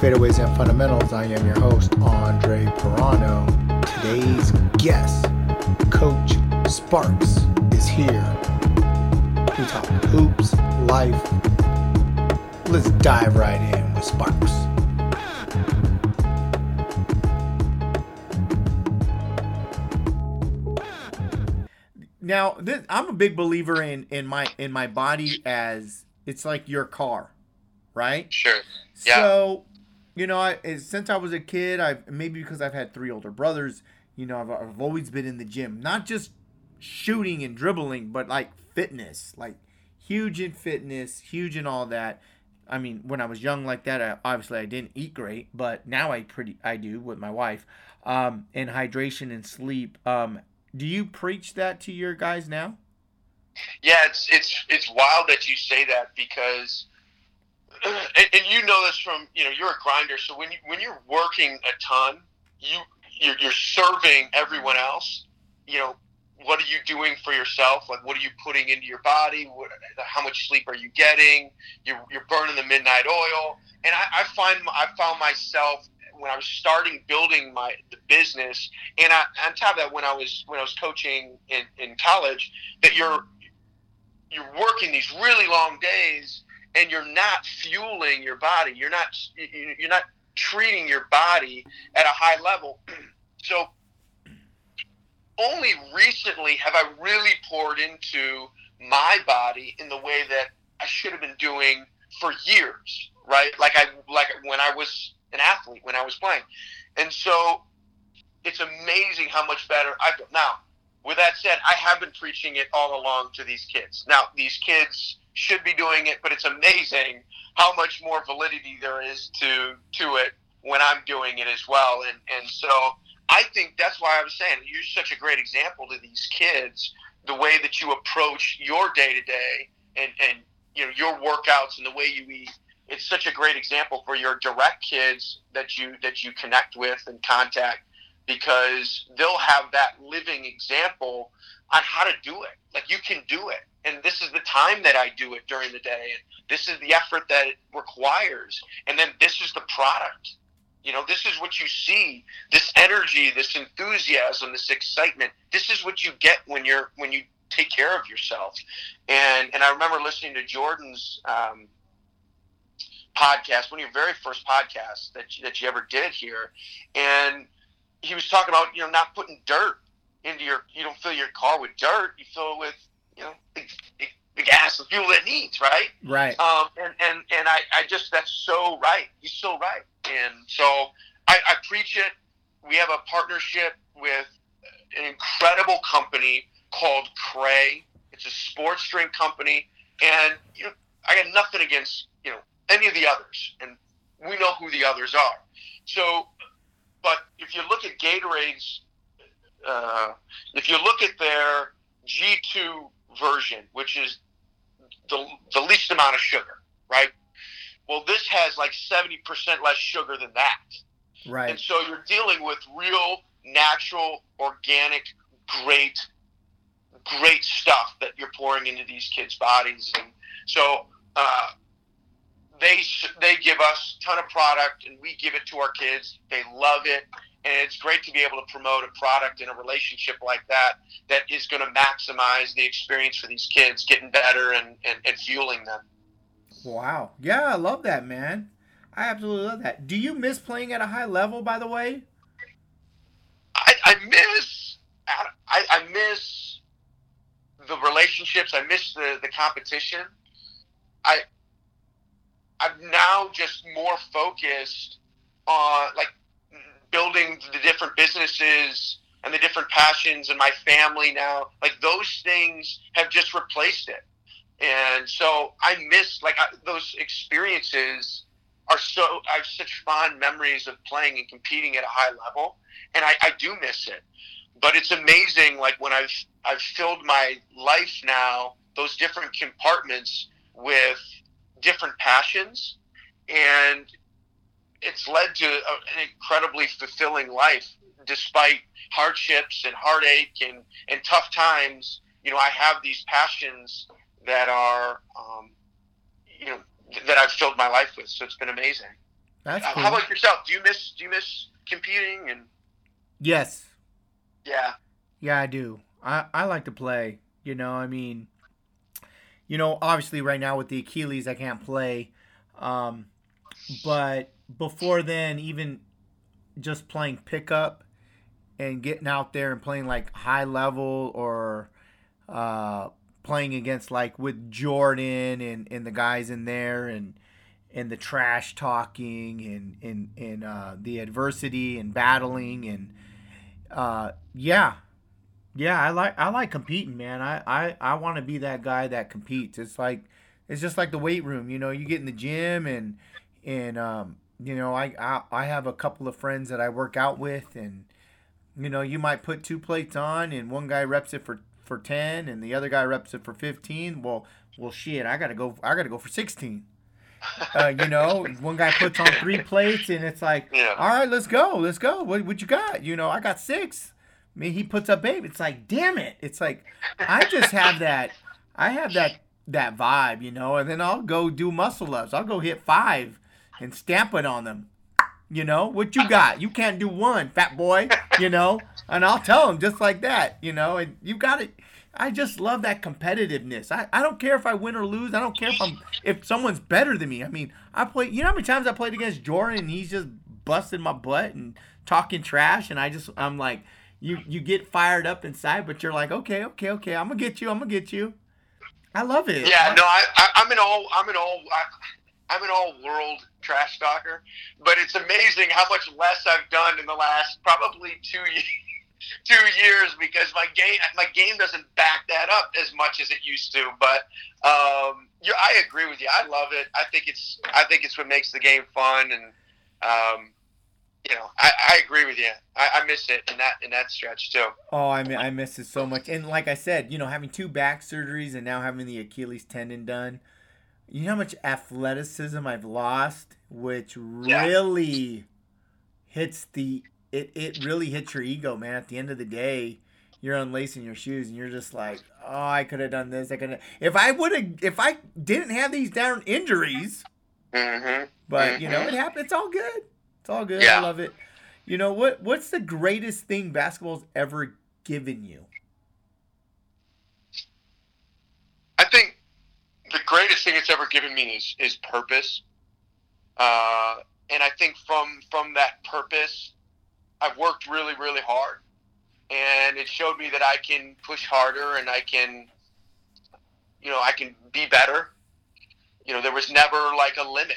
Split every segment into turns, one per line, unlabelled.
Welcome Fadeaways and Fundamentals. I am your host, Andre Pirano. Today's guest, Coach Sparks, is here. We talk hoops, life. Let's dive right in with Sparks. Now, this, I'm a big believer in in my in my body as it's like your car, right?
Sure. Yeah.
So, you know, I, since I was a kid, I've maybe because I've had three older brothers, you know, I've, I've always been in the gym, not just shooting and dribbling, but like fitness, like huge in fitness, huge in all that. I mean, when I was young like that, I, obviously I didn't eat great, but now I pretty I do with my wife. Um, and hydration and sleep. Um, do you preach that to your guys now?
Yeah, it's it's it's wild that you say that because, and, and you know this from you know you're a grinder. So when you when you're working a ton, you you're, you're serving everyone else. You know, what are you doing for yourself? Like, what are you putting into your body? What, how much sleep are you getting? You're, you're burning the midnight oil. And I, I find I found myself when I was starting building my the business, and I, on top of that, when I was when I was coaching in, in college, that you're you're working these really long days, and you're not fueling your body. You're not you're not treating your body at a high level. So only recently have I really poured into my body in the way that I should have been doing for years, right? Like I like when I was an athlete, when I was playing. And so it's amazing how much better I feel. Now, with that said, I have been preaching it all along to these kids. Now, these kids should be doing it, but it's amazing how much more validity there is to to it when I'm doing it as well. And and so I think that's why I was saying you're such a great example to these kids, the way that you approach your day to day and and you know your workouts and the way you eat. It's such a great example for your direct kids that you that you connect with and contact because they'll have that living example on how to do it. Like you can do it. And this is the time that I do it during the day. And this is the effort that it requires. And then this is the product. You know, this is what you see. This energy, this enthusiasm, this excitement. This is what you get when you're when you take care of yourself. And and I remember listening to Jordan's um, podcast, one of your very first podcasts that that you ever did here, and he was talking about you know not putting dirt into your you don't fill your car with dirt you fill it with you know the, the gas the fuel it needs right?
Right.
Um and and and I, I just that's so right. He's so right. And so I, I preach it. We have a partnership with an incredible company called Cray. It's a sports drink company. And you know I got nothing against you know any of the others. And we know who the others are. So but if you look at Gatorade's, uh, if you look at their G2 version, which is the, the least amount of sugar, right? Well, this has like 70% less sugar than that.
Right.
And so you're dealing with real, natural, organic, great, great stuff that you're pouring into these kids' bodies. And so, uh, they they give us a ton of product and we give it to our kids. They love it. And it's great to be able to promote a product in a relationship like that that is going to maximize the experience for these kids, getting better and, and, and fueling them.
Wow. Yeah, I love that, man. I absolutely love that. Do you miss playing at a high level, by the way?
I, I miss I, I miss the relationships. I miss the, the competition. I I'm now just more focused on like building the different businesses and the different passions and my family now. Like those things have just replaced it. And so I miss like I, those experiences are so I have such fond memories of playing and competing at a high level, and I, I do miss it. But it's amazing, like when I've I've filled my life now, those different compartments with different passions, and it's led to an incredibly fulfilling life despite hardships and heartache and, and tough times. You know, I have these passions that are, um, you know, that I've filled my life with. So it's been amazing.
That's
How-
cool.
How about yourself? Do you miss do you miss competing and
yes.
yeah?
Yeah, I do. I, I like to play. You know, I mean, you know, obviously right now with the Achilles, I can't play. Um, but before then, even just playing pickup and getting out there and playing like high level or uh, playing against like with Jordan and, and the guys in there and and the trash talking and and, and uh, the adversity and battling and uh, yeah, yeah, I like I like competing, man. I I, I want to be that guy that competes. It's like it's just like the weight room, you know. You get in the gym and and um, you know I, I I have a couple of friends that I work out with, and you know you might put two plates on, and one guy reps it for for ten, and the other guy reps it for fifteen. Well, well, shit, I gotta go. I gotta go for sixteen. Uh, you know, one guy puts on three plates, and it's like,
Yeah.
all right, let's go, let's go. What, what you got? You know, I got six. I mean, he puts up eight. It's like, damn it. It's like, I just have that, I have that that vibe, you know. And then I'll go do muscle ups. I'll go hit five and stamp it on them. You know what you got? You can't do one, fat boy. You know, and I'll tell him just like that. You know, and you got it. I just love that competitiveness. I, I don't care if I win or lose. I don't care if I'm if someone's better than me. I mean, I play. You know how many times I played against Jordan and he's just busting my butt and talking trash, and I just I'm like, you you get fired up inside, but you're like, okay, okay, okay, I'm gonna get you. I'm gonna get you. I love it.
Yeah, no, I, I I'm an all I'm an all I, I'm an all world trash talker, but it's amazing how much less I've done in the last probably two years. Two years because my game my game doesn't back that up as much as it used to. But um, you I agree with you. I love it. I think it's I think it's what makes the game fun, and um, you know I, I agree with you. I, I miss it in that in that stretch too.
Oh, I mi- I miss it so much. And like I said, you know, having two back surgeries and now having the Achilles tendon done, you know how much athleticism I've lost, which
Yeah.
really hits the it it really hits your ego, man. At the end of the day, you're unlacing your shoes and you're just like, "Oh, I could have done this. I could have If I would have if I didn't have these down injuries,
Mm-hmm.
but you know, it happened. It's all good. It's all good. I love it. You know what? What's the greatest thing basketball's ever given you?
I think the greatest thing it's ever given me is is purpose, uh, and I think from from that purpose, I've worked really really hard, and it showed me that I can push harder and I can, you know, I can be better. You know, there was never like a limit,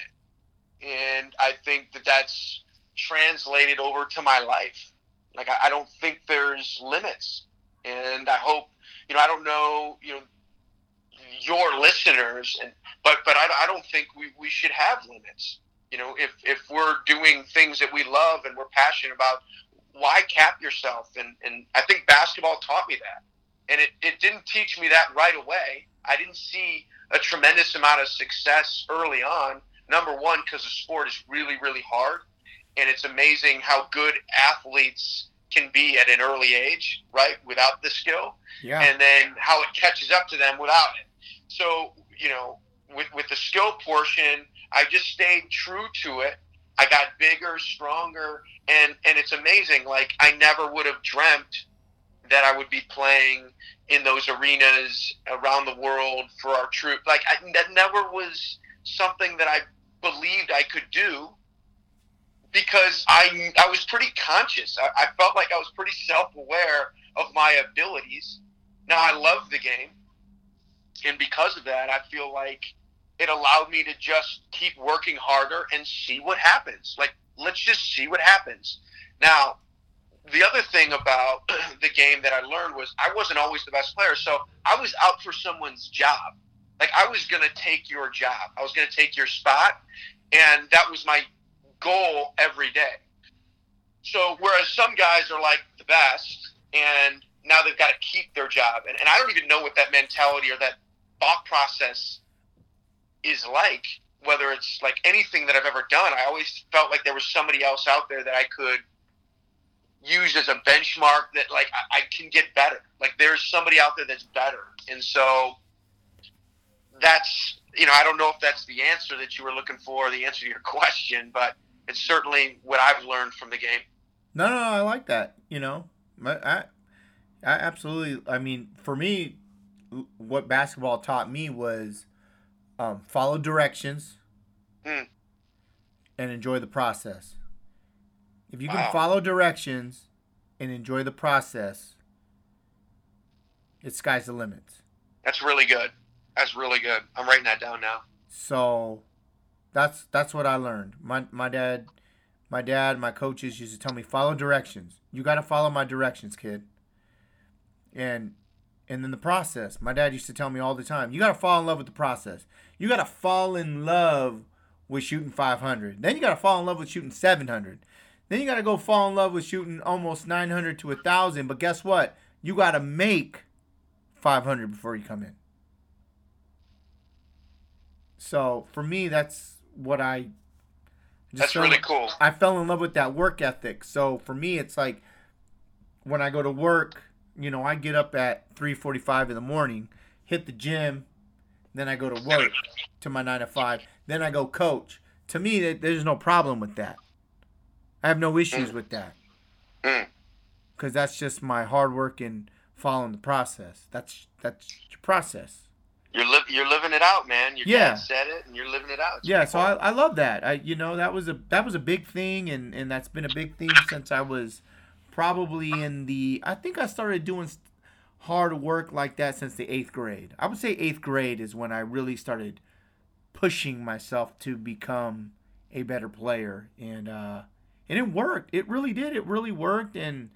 and I think that that's translated over to my life. Like I, I don't think there's limits, and I hope you know I don't know you know your listeners and but but I, I don't think we, we should have limits. You know if if we're doing things that we love and we're passionate about why cap yourself? And and i think basketball taught me that. And it, it didn't teach me that right away. I didn't see a tremendous amount of success early on number one because the sport is really really hard. And it's amazing how good athletes can be at an early age right without the skill.
Yeah.
and then how it catches up to them without it. So, you know, with, with the skill portion, I just stayed true to it. I got bigger, stronger, and, and it's amazing. Like, I never would have dreamt that I would be playing in those arenas around the world for our troop. Like, I, that never was something that I believed I could do because I, I was pretty conscious. I, I felt like I was pretty self aware of my abilities. Now I love the game, and because of that, I feel like it allowed me to just keep working harder and see what happens. Like let's just see what happens. Now, the other thing about the game that I learned was I wasn't always the best player, so I was out for someone's job. Like I was going to take your job. I was going to take your spot, and that was my goal every day. So whereas some guys are like the best, and now they've got to keep their job, and, and I don't even know what that mentality or that thought process is like. Whether it's like anything that I've ever done, I always felt like there was somebody else out there that I could use as a benchmark that like I, I can get better. Like there's somebody out there that's better, and so that's you know I don't know if that's the answer that you were looking for, or the answer to your question, but it's certainly what I've learned from the game.
No, no, no I like that. You know, I, I, I absolutely. I mean, for me, what basketball taught me was um, follow directions
Hmm.
and enjoy the process. If you can follow directions and enjoy the process, it's sky's the limit.
That's really good. That's really good. I'm writing that down now.
So that's that's what I learned. My my dad my dad, my coaches used to tell me follow directions. You got to follow my directions, kid. And and then the process. My dad used to tell me all the time, you got to fall in love with the process. You got to fall in love with shooting 500. Then you got to fall in love with shooting 700. Then you got to go fall in love with shooting almost 900 to 1000, but guess what? You got to make 500 before you come in. So for me, that's what I. just
That's
fell-
really cool.
I fell in love with that work ethic. So for me, it's like when I go to work, you know, I get up at three forty-five in the morning, hit the gym, then I go to work to my nine to five, then I go coach. To me, there's no problem with that. I have no issues with that
Mm.
because that's just my hard work and following the process. That's that's your process.
You're li- you're living it out, man. Your
Yeah.
said it, and you're living it out. It's
Yeah, so I. I love that. I you know that was a that was a big thing, and and that's been a big thing since I was probably in the. I think I started doing hard work like that since the eighth grade. I would say eighth grade is when I really started pushing myself to become a better player, and uh, and it worked. It really did. It really worked, and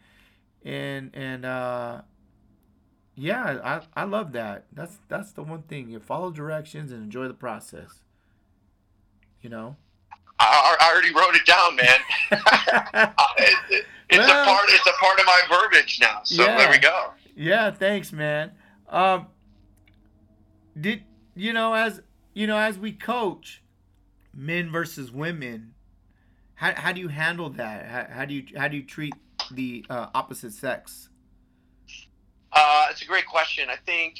and and uh, yeah, I I love that. That's that's the one thing. You follow directions and enjoy the process. You know.
I, I already wrote it down, man. It- it- it's
Well-
a part. It's a part of my verbiage now. So
Yeah.
there we go.
Yeah, thanks, man. Um, did you know as you know as we coach men versus women? How, how do you handle that? How, how do you how do you treat the uh, opposite sex?
Uh, it's a great question. I think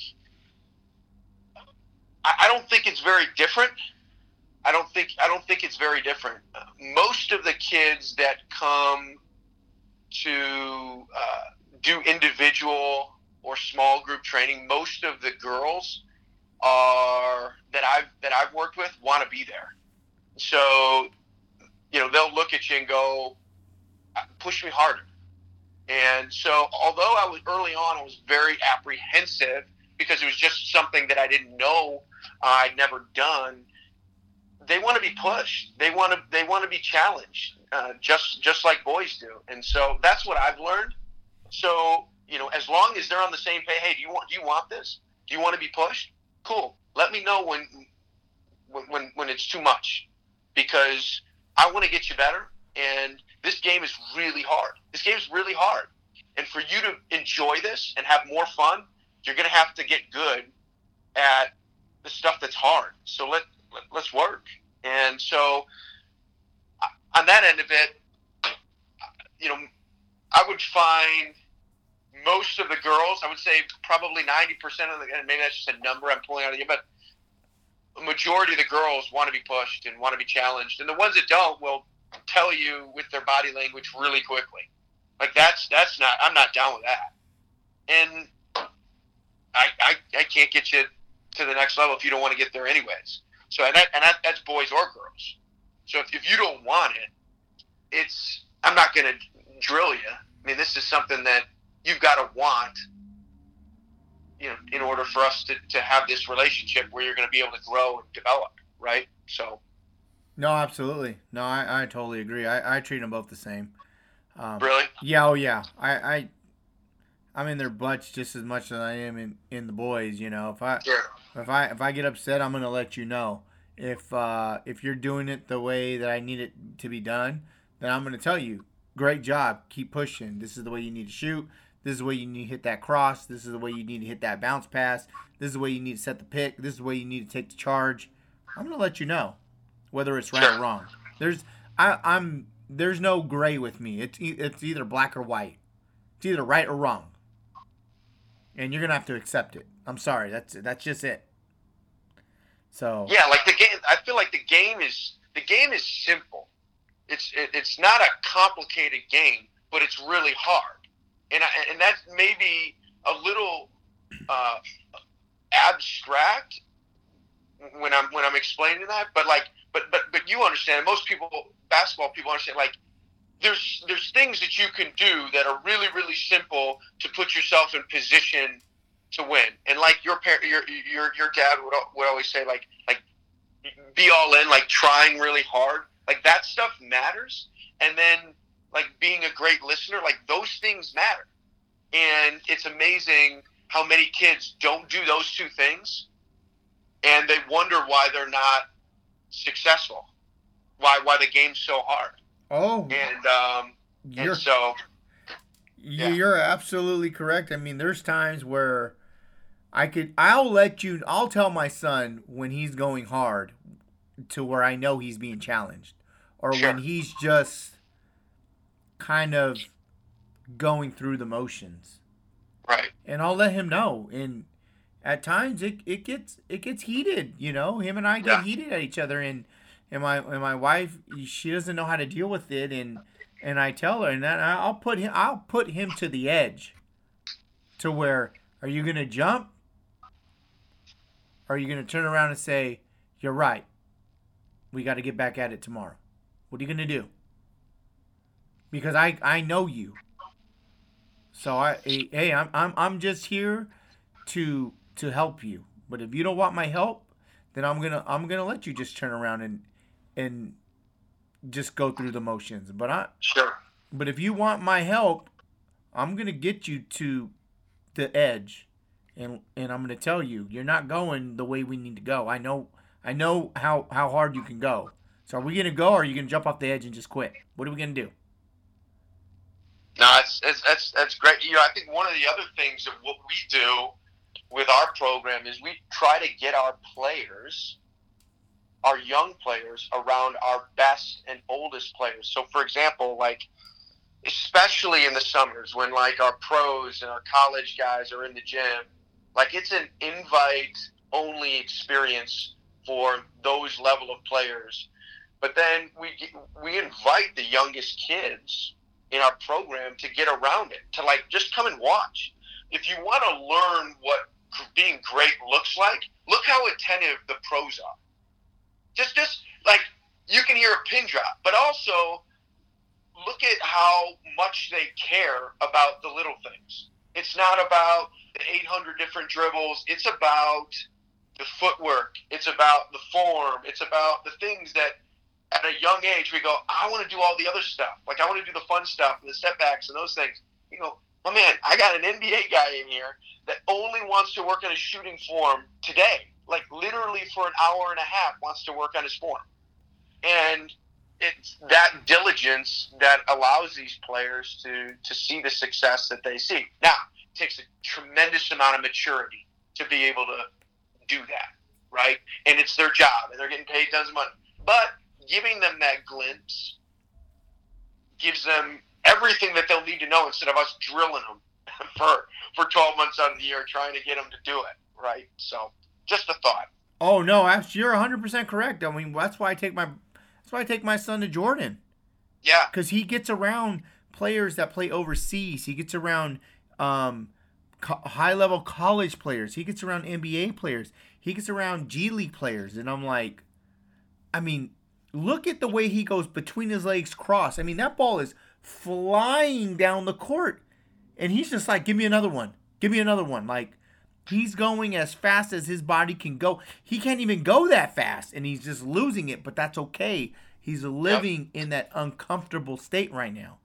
I, I don't think it's very different. I don't think I don't think it's very different. Most of the kids that come to uh, do individual or small group training, most of the girls are that I've that I've worked with want to be there. So, you know, they'll look at you and go, "Uh, "Push me harder." And so, although I was early on, I was very apprehensive because it was just something that I didn't know, I'd never done. They want to be pushed. They want to. They want to be challenged, uh, just just like boys do. And so that's what I've learned. So you know, as long as they're on the same page, hey, do you want do you want this? Do you want to be pushed? Cool. Let me know when when when, it's too much, because I want to get you better. And this game is really hard. This game is really hard. And for you to enjoy this and have more fun, you're going to have to get good at the stuff that's hard. So let, let let's work. And so uh, on that end of it, you know, I would find most of the girls, I would say probably 90% of the, and maybe that's just a number I'm pulling out of you, but a majority of the girls want to be pushed and want to be challenged. And the ones that don't will tell you with their body language really quickly. Like that's, that's not, I'm not down with that. And I, I, I can't get you to the next level if you don't want to get there anyways. So, and, that, and that, that's boys or girls. So if, if you don't want it, it's, I'm not going to drill you. I mean, this is something that you've got to want, you know, in order for us to, to have this relationship where you're going to be able to grow and develop, right? So,
No, absolutely. No, I, I totally agree. I, I treat them both the same. Um,
really?
Yeah, oh yeah. I, I I'm in their butts just as much as I am in, in the boys. You know, if I
Yeah.
If I if I get upset, I'm gonna let you know. If uh, if you're doing it the way that I need it to be done, then I'm gonna tell you, great job, keep pushing. This is the way you need to shoot. This is the way you need to hit that cross. This is the way you need to hit that bounce pass. This is the way you need to set the pick. This is the way you need to take the charge. I'm gonna let you know whether it's right or wrong. There's I, I'm there's no gray with me. It's e- it's either black or white. It's either right or wrong. And you're gonna have to accept it. I'm sorry. That's that's just it. So
Yeah, like the game. I feel like the game is the game is simple. it's it, it's not a complicated game, but it's really hard, and I, and that's maybe a little uh, abstract when I'm when I'm explaining that. But like, but but but you understand. Most people, basketball people, understand. Like, there's there's things that you can do that are really really simple to put yourself in position to win. And like your parent, your your your dad would would always say, like like be all in, like trying really hard. Like that stuff matters. And then like being a great listener, like those things matter. And it's amazing how many kids don't do those two things and they wonder why they're not successful. Why why the game's so hard.
Oh.
And um and so
yeah. you're absolutely correct. I mean, there's times where I could I'll let you I'll tell my son when he's going hard to where I know he's being challenged or sure. when he's just kind of going through the motions.
Right.
And I'll let him know and at times it, it gets it gets heated, you know. Him and I get yeah. heated at each other and and my and my wife she doesn't know how to deal with it and and I tell her and then I'll put him I'll put him to the edge to where are you to jump? Or are you to turn around and say, "You're right. We got to get back at it tomorrow." What are you to do? Because I I know you. So I hey, I'm I'm I'm just here to to help you. But if you don't want my help, then I'm gonna I'm gonna let you just turn around and and just go through the motions. But I
sure.
But if you want my help, I'm gonna get you to the edge, and and I'm gonna tell you you're not going the way we need to go. I know I know how how hard you can go. So are we gonna go, or are you gonna jump off the edge and just quit? What are we gonna do?
No, it's, it's, that's that's great. You know, I think one of the other things that what we do with our program is we try to get our players, our young players, around our best and oldest players. So, for example, like especially in the summers when like our pros and our college guys are in the gym, like it's an invite only experience for those level of players. But then we we invite the youngest kids in our program to get around it, to like just come and watch. If you want to learn what being great looks like, look how attentive the pros are. Just, just like you can hear a pin drop, but also look at how much they care about the little things. It's not about the 800 different dribbles. It's about the footwork. It's about the form. It's about the things that at a young age we go, I want to do all the other stuff. Like I want to do the fun stuff and the setbacks and those things. You go, oh man, I got an NBA guy in here that only wants to work on his shooting form today, like literally for an hour and a half wants to work on his form. And it's that diligence that allows these players to, to see the success that they see. Now, it takes a tremendous amount of maturity to be able to do that, right? And it's their job, and they're getting paid tons of money. But giving them that glimpse gives them everything that they'll need to know instead of us drilling them for for 12 months out of the year trying to get them to do it, right? So, just a thought.
Oh no, you're 100% correct. I mean, that's why I take my that's why I take my son to Jordan.
Yeah.
Cuz he gets around players that play overseas. He gets around um, co- high-level college players. He gets around NBA players. He gets around G League players and I'm like I mean, look at the way he goes between his legs cross. I mean, that ball is flying down the court. And he's just like, give me another one. Give me another one. Like, he's going as fast as his body can go. He can't even go that fast, and he's just losing it, but that's okay. He's living yep. in that uncomfortable state right now.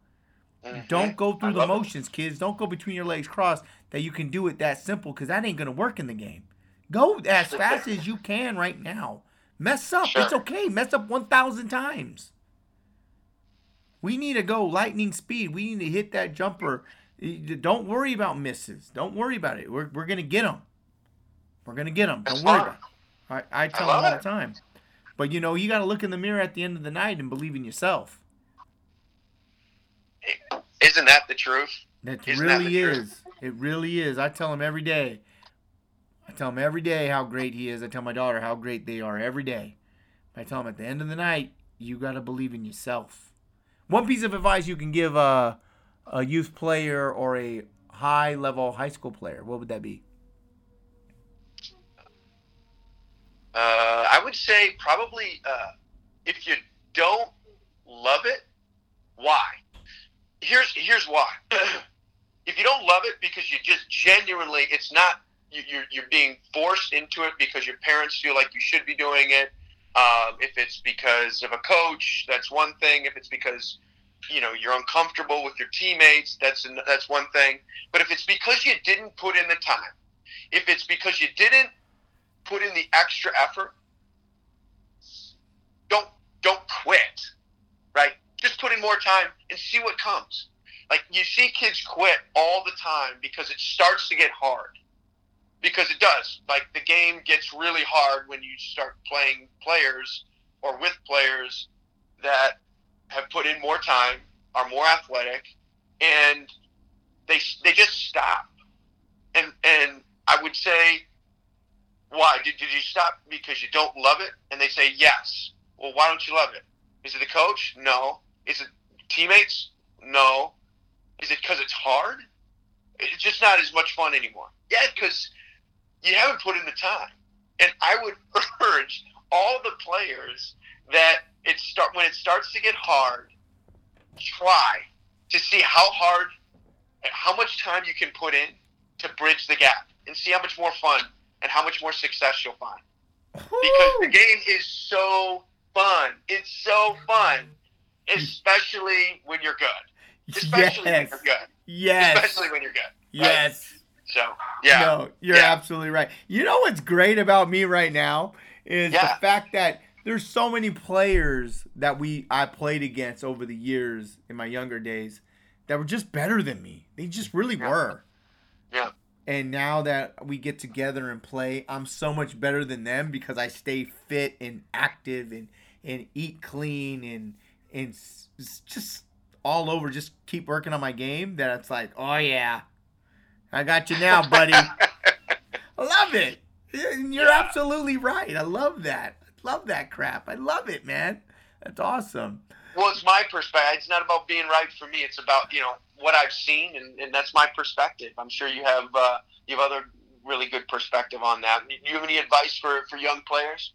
Mm-hmm. Don't go through the motions, it. kids. Don't go between your legs crossed that you can do it that simple because that ain't going to work in the game. Go as fast as you can right now. Mess up. Sure. It's okay. Mess up 1,000 times. We need to go lightning speed. We need to hit that jumper don't worry about misses. Don't worry about it. We're, we're going to get them. We're going to get them. Don't worry about it. I, I tell I them all the time. But, you know, you got to look in the mirror at the end of the night and believe in yourself.
Isn't that the truth?
It Isn't really is. Truth? It really is. I tell them every day. I tell them every day how great he is. I tell my daughter how great they are every day. I tell them at the end of the night, you got to believe in yourself. one piece of advice you can give a a youth player or a high level high school player, what would that be?
Uh, I would say probably uh, if you don't love it, why? Here's here's why. if you don't love it because you just genuinely, it's not you, you're you're being forced into it because your parents feel like you should be doing it. Um, if it's because of a coach, that's one thing. If it's because you know you're uncomfortable with your teammates, that's an, that's one thing. But if it's because you didn't put in the time, if it's because you didn't put in the extra effort, don't don't quit. Right? Just put in more time and see what comes. Like you see kids quit all the time because it starts to get hard because it does. Like the game gets really hard when you start playing players or with players that have put in more time, are more athletic, and they they just stop. And and I would say, why did did you stop because you don't love it? And they say yes. Well, why don't you love it? Is it the coach? No. Is it teammates? No. Is it because it's hard? It's just not as much fun anymore. Yeah, because you haven't put in the time. And I would urge all the players that it start when it starts to get hard, try to see how hard, and how much time you can put in to bridge the gap, and see how much more fun and how much more success you'll find. Because the game is so fun. It's so fun, especially when you're good. Especially yes. when you're good.
Yes.
Especially when you're good.
Right? Yes.
So yeah.
No, you're
yeah.
absolutely right. You know what's great about me right now is
Yeah.
the fact that there's so many players that we I played against over the years in my younger days that were just better than me. They just really
Yeah.
were.
Yeah.
And now that we get together and play, I'm so much better than them because I stay fit and active and and eat clean and and just all over just keep working on my game that it's like, "Oh yeah. I got you now, buddy." I love it. You're
Yeah.
absolutely right. I love that. Love that crap. I love it, man. That's awesome.
Well, it's my perspective. It's not about being right for me. It's about you know what I've seen, and, and that's my perspective. I'm sure you have uh, you have other really good perspective on that. Do you have any advice for, for young players?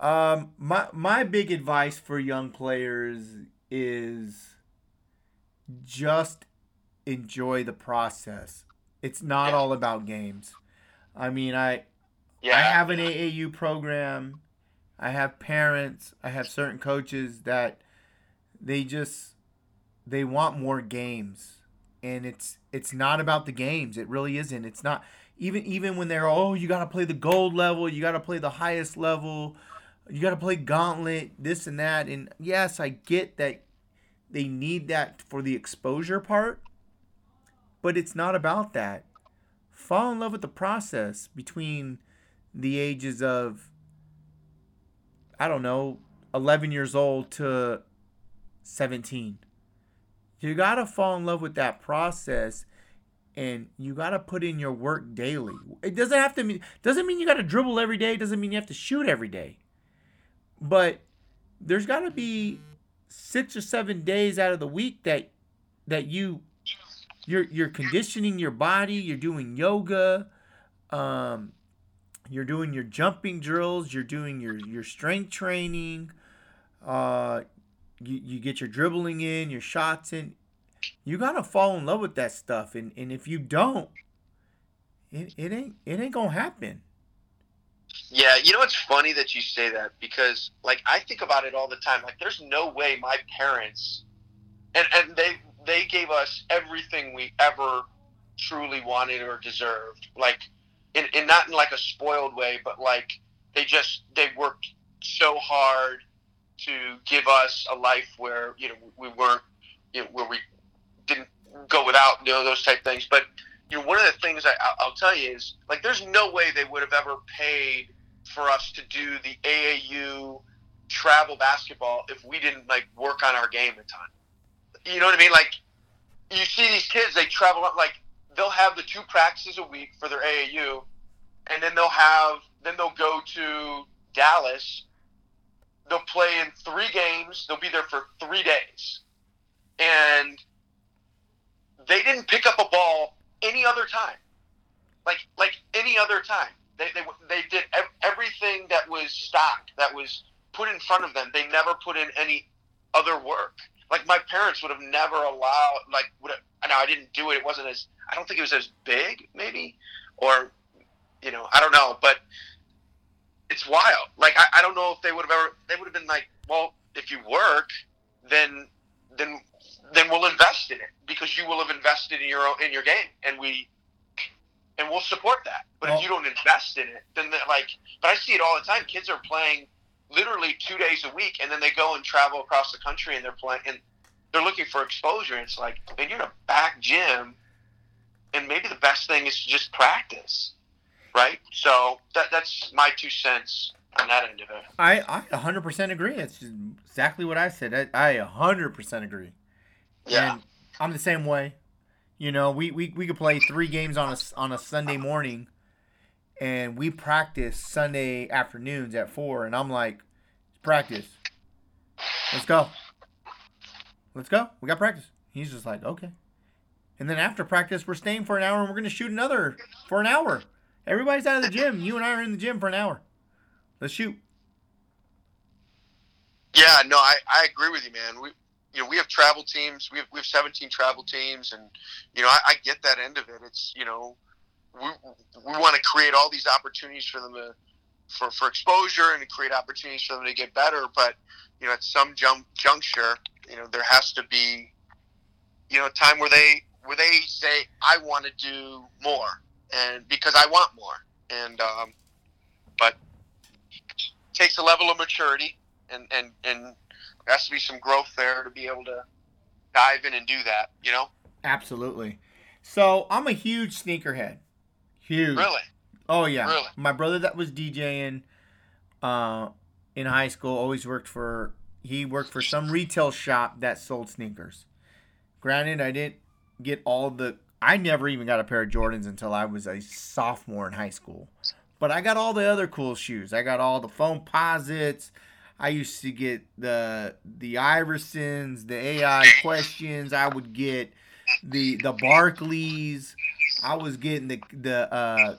Um, my my big advice for young players is just enjoy the process. It's not
Yeah.
all about games. I mean, I
Yeah,
I have an AAU program. I have parents. I have certain coaches that they just they want more games, and it's it's not about the games. It really isn't. It's not even even when they're oh you got to play the gold level, you got to play the highest level, you got to play gauntlet, this and that. And yes, I get that they need that for the exposure part, but it's not about that. Fall in love with the process between the ages of I don't know, 11 years old to 17. You got to fall in love with that process and you got to put in your work daily. It doesn't have to mean doesn't mean you got to dribble every day, doesn't mean you have to shoot every day. But there's got to be 6 or 7 days out of the week that that you you're you're conditioning your body, you're doing yoga, um you're doing your jumping drills, you're doing your your strength training, uh you, you get your dribbling in, your shots in. You gotta fall in love with that stuff, and, and if you don't, it, it ain't it ain't gonna happen.
Yeah, you know it's funny that you say that because like I think about it all the time. Like there's no way my parents and and they they gave us everything we ever truly wanted or deserved. Like in, in not in like a spoiled way, but like they just they worked so hard to give us a life where you know we weren't you know where we didn't go without you know those type things. But you know one of the things I, I'll tell you is like there's no way they would have ever paid for us to do the AAU travel basketball if we didn't like work on our game a ton. You know what I mean? Like you see these kids, they travel up like they'll have the two practices a week for their AAU, and then they'll have then they'll go to Dallas. They'll play in three games. They'll be there for three days, and they didn't pick up a ball any other time. Like like any other time, they they, they did ev- everything that was stock that was put in front of them. They never put in any other work. Like my parents would have never allowed. Like would have, now I didn't do it. It wasn't as I don't think it was as big, maybe, or you know I don't know, but it's wild. Like I, I don't know if they would have ever. They would have been like, well, if you work, then then then we'll invest in it because you will have invested in your own, in your game, and we and we'll support that. But
Well-
if you don't invest in it, then like, but I see it all the time. Kids are playing literally two days a week, and then they go and travel across the country, and they're playing, and they're looking for exposure. And it's like, man, you're in a back gym, and maybe the best thing is to just practice, right? So that that's my two cents on that end of it.
I, I 100% agree. It's just exactly what I said. I, I 100% agree.
Yeah.
And I'm the same way. You know, we, we, we could play three games on a, on a Sunday morning, and we practice Sunday afternoons at 4, and I'm like, It's practice. Let's go. Let's go. We got practice. He's just like, okay. And then after practice, we're staying for an hour, and we're going to shoot another for an hour. Everybody's out of the gym. You and I are in the gym for an hour. Let's shoot.
Yeah, no, I, I agree with you, man. We you know we have travel teams. We have we have 17 travel teams, and you know I, I get that end of it. It's you know we we want to create all these opportunities for them to for for exposure and to create opportunities for them to get better. But you know at some jump juncture, you know there has to be you know a time where they where they say I want to do more, and because I want more, and um, but takes a level of maturity and and and there has to be some growth there to be able to dive in and do that. You know,
Absolutely. So I'm a huge sneakerhead. Huge.
really.
Oh yeah.
Really?
My brother that was DJing uh, in high school always worked for he worked for some retail shop that sold sneakers. Granted, I didn't get all the I never even got a pair of Jordans until I was a sophomore in high school. But I got all the other cool shoes. I got all the Foamposites. I used to get the the Iversons, the AI questions. I would get the the Barkleys. I was getting the the uh,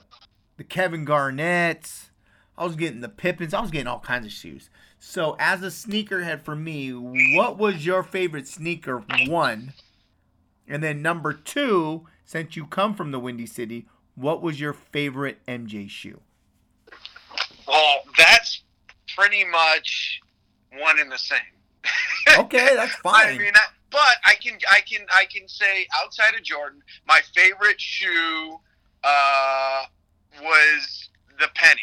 the Kevin Garnett's. I was getting the Pippens. I was getting all kinds of shoes. So as a sneakerhead for me, what was your favorite sneaker? One, and then number two, since you come from the Windy City, what was your favorite MJ shoe?
Well, that's pretty much one and the same.
Okay, that's fine.
I mean, I, but I can I can I can say outside of Jordan, my favorite shoe uh, was the Penny,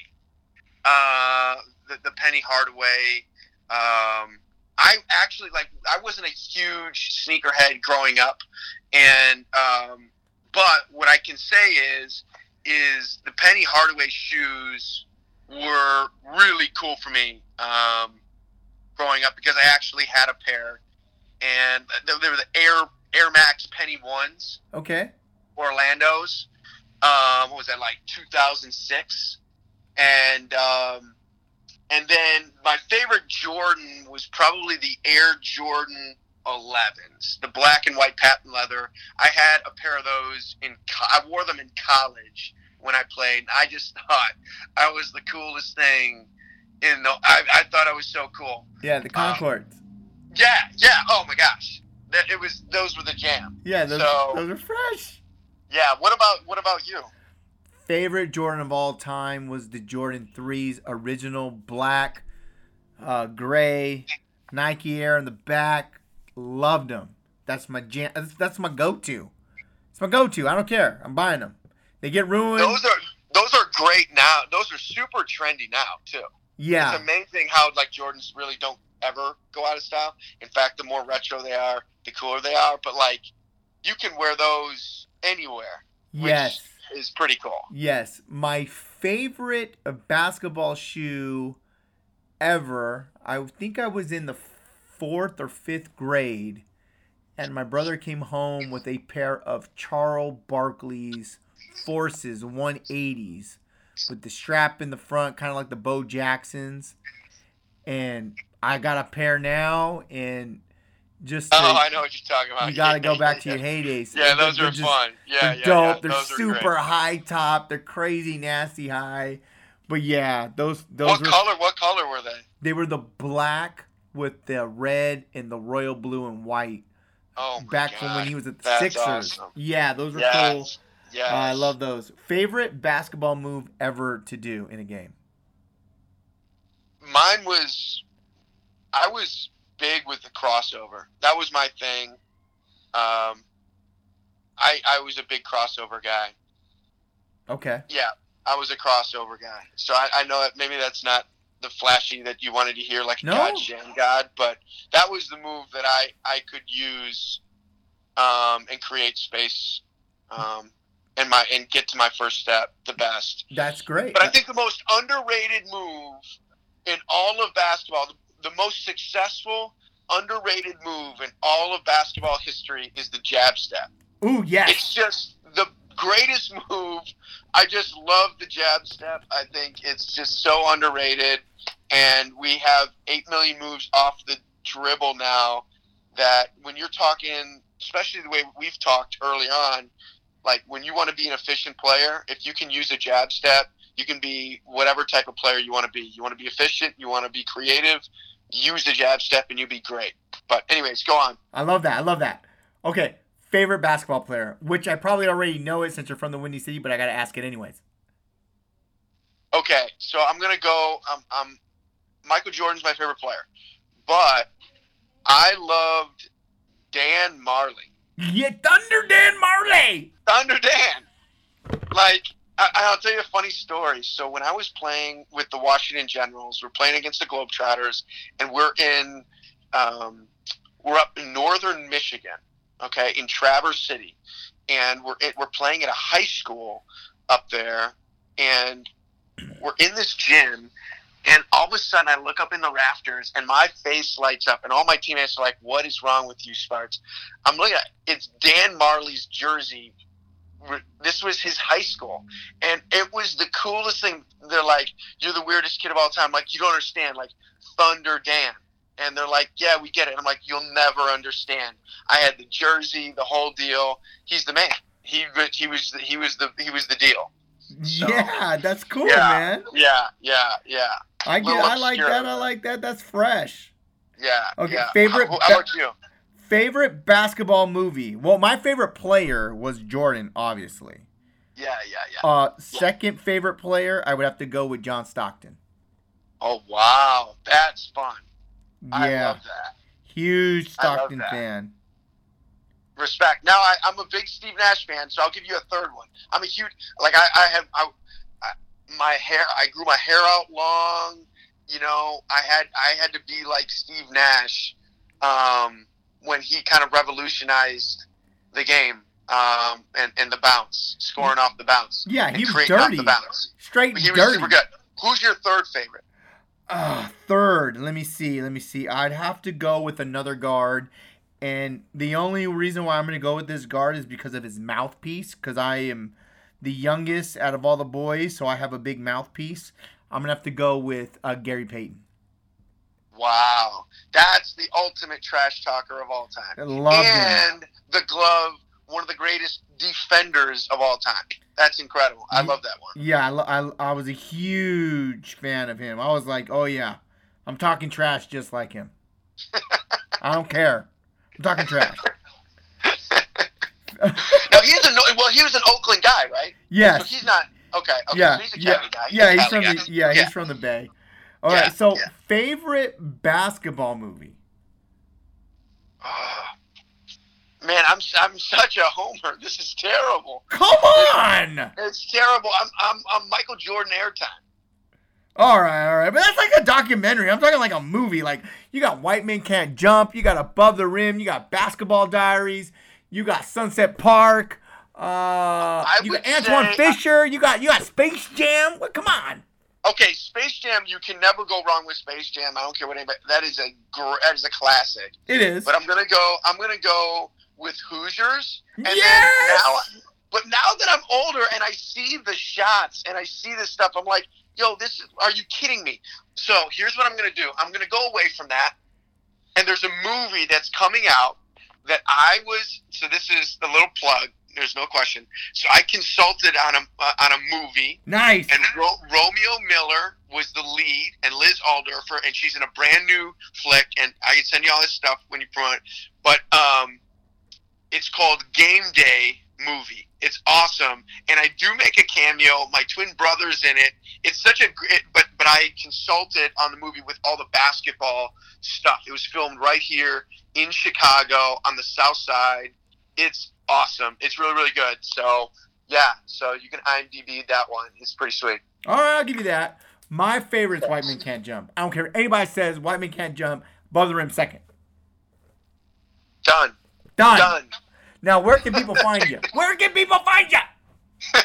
uh, the, the Penny Hardaway. Um, I actually like I wasn't a huge sneakerhead growing up, and um, but what I can say is is the Penny Hardaway shoes were really cool for me um, growing up because I actually had a pair, and they they were the Air Air Max Penny ones,
Okay.
Orlando's. Um, what was that like 2006? And um, and then my favorite Jordan was probably the Air Jordan 11s, the black and white patent leather. I had a pair of those in. Co- I wore them in college when I played. I just thought I was the coolest thing. In the, I, I thought I was so cool.
Yeah, the Concords.
Yeah, yeah. Oh my gosh, that it was. Those were the jam.
yeah, those,
so-
those are fresh.
Yeah. What about what about you?
favorite Jordan of all time was the Jordan 3's original black, uh, gray, Nike Air in the back. Loved them. That's my jam. That's, that's my go-to. It's my go-to. I don't care. I'm buying them. They get ruined.
Those are those are great now. Those are super trendy now too.
yeah,
It's amazing how like Jordans really don't ever go out of style. In fact, the more retro they are, the cooler they are. But like, you can wear those anywhere, which
yes,
is pretty cool.
yes. My favorite basketball shoe ever. I think I was in the fourth or fifth grade, and my brother came home with a pair of Charles Barkley's Forces 180s with the strap in the front, kind of like the Bo Jacksons. And I got a pair now, and Just to,
Oh, I know what you're talking about.
you got to go back to your heydays.
Yeah, those
they're
are
just-
fun. Yeah,
they're
yeah,
dope.
yeah.
They're
Those
super high top. They're crazy, nasty high. But yeah, those those
What
were
color? What color were they?
they were the black with the red and the royal blue and white.
Oh my
back
God.
from when he was at the
That's
Sixers.
awesome.
Yeah, those were
Yes.
cool.
Yes.
Uh, I love those. Favorite basketball move ever to do in a game?
Mine was, I was big with the crossover. That was my thing. Um, I I was a big crossover guy.
Okay.
Yeah, I was a crossover guy. So I, I know that maybe that's not the flashy that you wanted to hear, like
No.
God Shan God, but that was the move that I I could use, um, and create space, um, and my and get to my first step the best.
That's great.
But I think the most underrated move in all of basketball, the, the most successful underrated move in all of basketball history is the jab step.
Ooh, yes.
It's just the greatest move. I just love the jab step. I think it's just so underrated. And we have 8 million moves off the dribble now that when you're talking, especially the way we've talked early on, like when you want to be an efficient player, if you can use a jab step, you can be whatever type of player you want to be. You want to be efficient, you want to be creative, use the jab step and you'll be great. But, anyways, go on.
I love that. I love that. Okay. Favorite basketball player, which I probably already know it since you're from the Windy City, but I got to ask it anyways.
Okay, so I'm gonna go. Um, um, Michael Jordan's my favorite player, but I loved Dan Majerle,
Yeah, Thunder Dan Majerle.
Thunder Dan. Like, I, I'll tell you a funny story. So when I was playing with the Washington Generals, we're playing against the Globetrotters, and we're in, um, we're up in northern Michigan, okay, in Traverse City, and we're we're playing at a high school up there, and we're in this gym, and all of a sudden I look up in the rafters, and my face lights up, and all my teammates are like, "What is wrong with you, Sparks?" I'm looking at it's Dan Majerle's jersey. This was his high school, and it was the coolest thing. They're like, "You're the weirdest kid of all time." Like, you don't understand. Like, Thunder Dan. And they're like, "Yeah, we get it." I'm like, "You'll never understand." I had the jersey, the whole deal. He's the man. He he was the, he was the he was the deal. So-
yeah, that's cool,
Yeah.
man.
Yeah, yeah, yeah,
I get. I like that. I like that. That's fresh.
yeah.
Okay,
yeah.
favorite
How, how about you?
Favorite basketball movie? Well, my favorite player was Jordan, obviously.
Yeah, yeah, yeah.
Uh, second favorite player, I would have to go with John Stockton.
Oh wow, that's fun. I
Yeah,
love that.
huge Stockton
that.
fan.
Respect. Now I, I'm a big Steve Nash fan, so I'll give you a third one. I'm a huge like I, I have I, I, my hair. I grew my hair out long. You know, I had I had to be like Steve Nash um, when he kind of revolutionized the game um, and and the bounce, scoring off the bounce,
Yeah, he was dirty,
the bounce.
straight
He was
dirty.
super good. Who's your third favorite?
Uh, third, let me see. Let me see. I'd have to go with another guard. And the only reason why I'm going to go with this guard is because of his mouthpiece. Because I am the youngest out of all the boys, so I have a big mouthpiece. I'm going to have to go with uh, Gary Payton.
Wow, that's the ultimate trash talker of all time.
I love him.
and the glove, one of the greatest defenders of all time. That's incredible. I love that one.
Yeah, I, lo- I, I was a huge fan of him. I was like, oh, yeah, I'm talking trash just like him. I don't care. I'm talking trash.
Now he's a well, he was an Oakland guy, right? So
Yes.
he's not okay. okay
yeah,
so he's a
yeah,
guy.
yeah. He's from
guy.
the yeah, he's from the Bay. All
Yeah,
right. So
yeah.
favorite basketball movie?
Ah. man, I'm I'm such a homer. This is terrible.
Come on.
It's terrible. I'm I'm, I'm Michael Jordan airtime.
All right, all right. But that's like a documentary. I'm talking like a movie. Like you got White Men Can't Jump. You got Above the Rim. You got Basketball Diaries. You got Sunset Park. Uh, you got
Antwone
Fisher. You got you got Space Jam. What? Come on.
Okay, Space Jam. You can never go wrong with Space Jam. I don't care what anybody. That is a gr- that is a classic.
It is.
But I'm gonna go. I'm gonna go with Hoosiers. And
Yes!
now, but now that I'm older and I see the shots and I see this stuff, I'm like, yo, this. is- Are you kidding me? So here's what I'm gonna do. I'm gonna go away from that, and there's a movie that's coming out that I was. So this is the little plug. There's no question. So I consulted on a uh, on a movie,
Nice.
and Ro- Romeo Miller was the lead, and Liz Alderfer, and she's in a brand new flick. And I can send you all this stuff when you promote it. But um, it's called Game Day movie. It's awesome, and I do make a cameo. My twin brother's in it. It's such a great, but but I consulted on the movie with all the basketball stuff. It was filmed right here in Chicago on the South Side. It's awesome. It's really really good. So yeah, so you can IMDb that one. It's pretty sweet.
All right, I'll give you that. My favorite is White Men Can't Jump. I don't care what anybody says. White Men Can't Jump. Above the rim second.
Done.
Done.
Done.
Now, where can people find you? Where can people find you?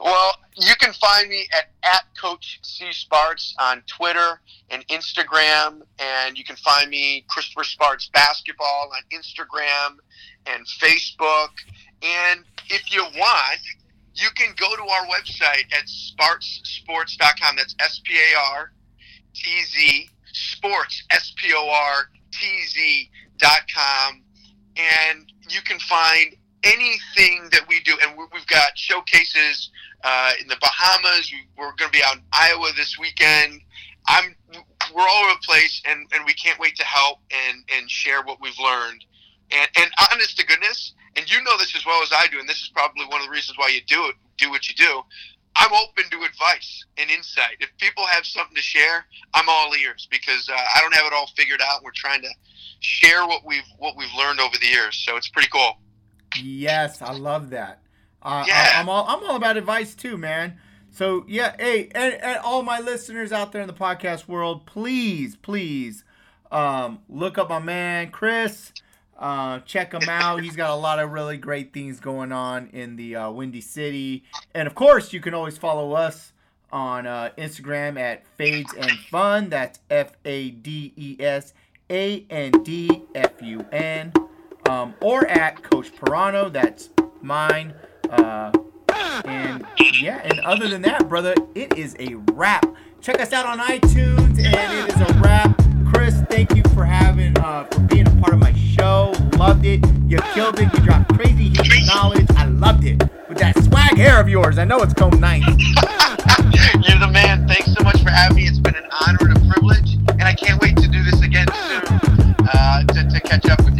well, you can find me at, at Coach C Sparks on Twitter and Instagram, and you can find me Christopher Sparks Basketball on Instagram and Facebook. And if you want, you can go to our website at spartzsportz.com. That's S P A R T Z sports S P O R T Z dot com, and you can find anything that we do. And we- we've got showcases uh, in the Bahamas. We- We're going to be out in Iowa this weekend. I'm we're all over the place, and, and we can't wait to help and, and share what we've learned. And and honest to goodness, and you know this as well as I do, and this is probably one of the reasons why you do it, do what you do. I'm open to advice and insight. If people have something to share, I'm all ears because uh, I don't have it all figured out. We're trying to share what we've what we've learned over the years, so it's pretty cool.
Yes, I love that. Uh,
Yeah.
I, am all I'm all about advice too, man. So yeah, hey, and, and all my listeners out there in the podcast world, please, please, um, look up my man Chris. Uh, check him out. He's got a lot of really great things going on in the uh, Windy City, and of course, you can always follow us on uh, Instagram at Fades and Fun. That's F A D E S A N D F U N um, or at Coach Pirano. That's mine. Uh, and yeah, and other than that, brother, it is a wrap. Check us out on iTunes, and it is a wrap. Chris, thank you for having uh, for being a part of my show. Loved it. You killed it. You dropped crazy huge knowledge. I loved it. With that swag hair of yours, I know it's comb nice.
You're the man. Thanks so much for having me. It's been an honor and a privilege, and I can't wait to do this again soon uh, to, to catch up with.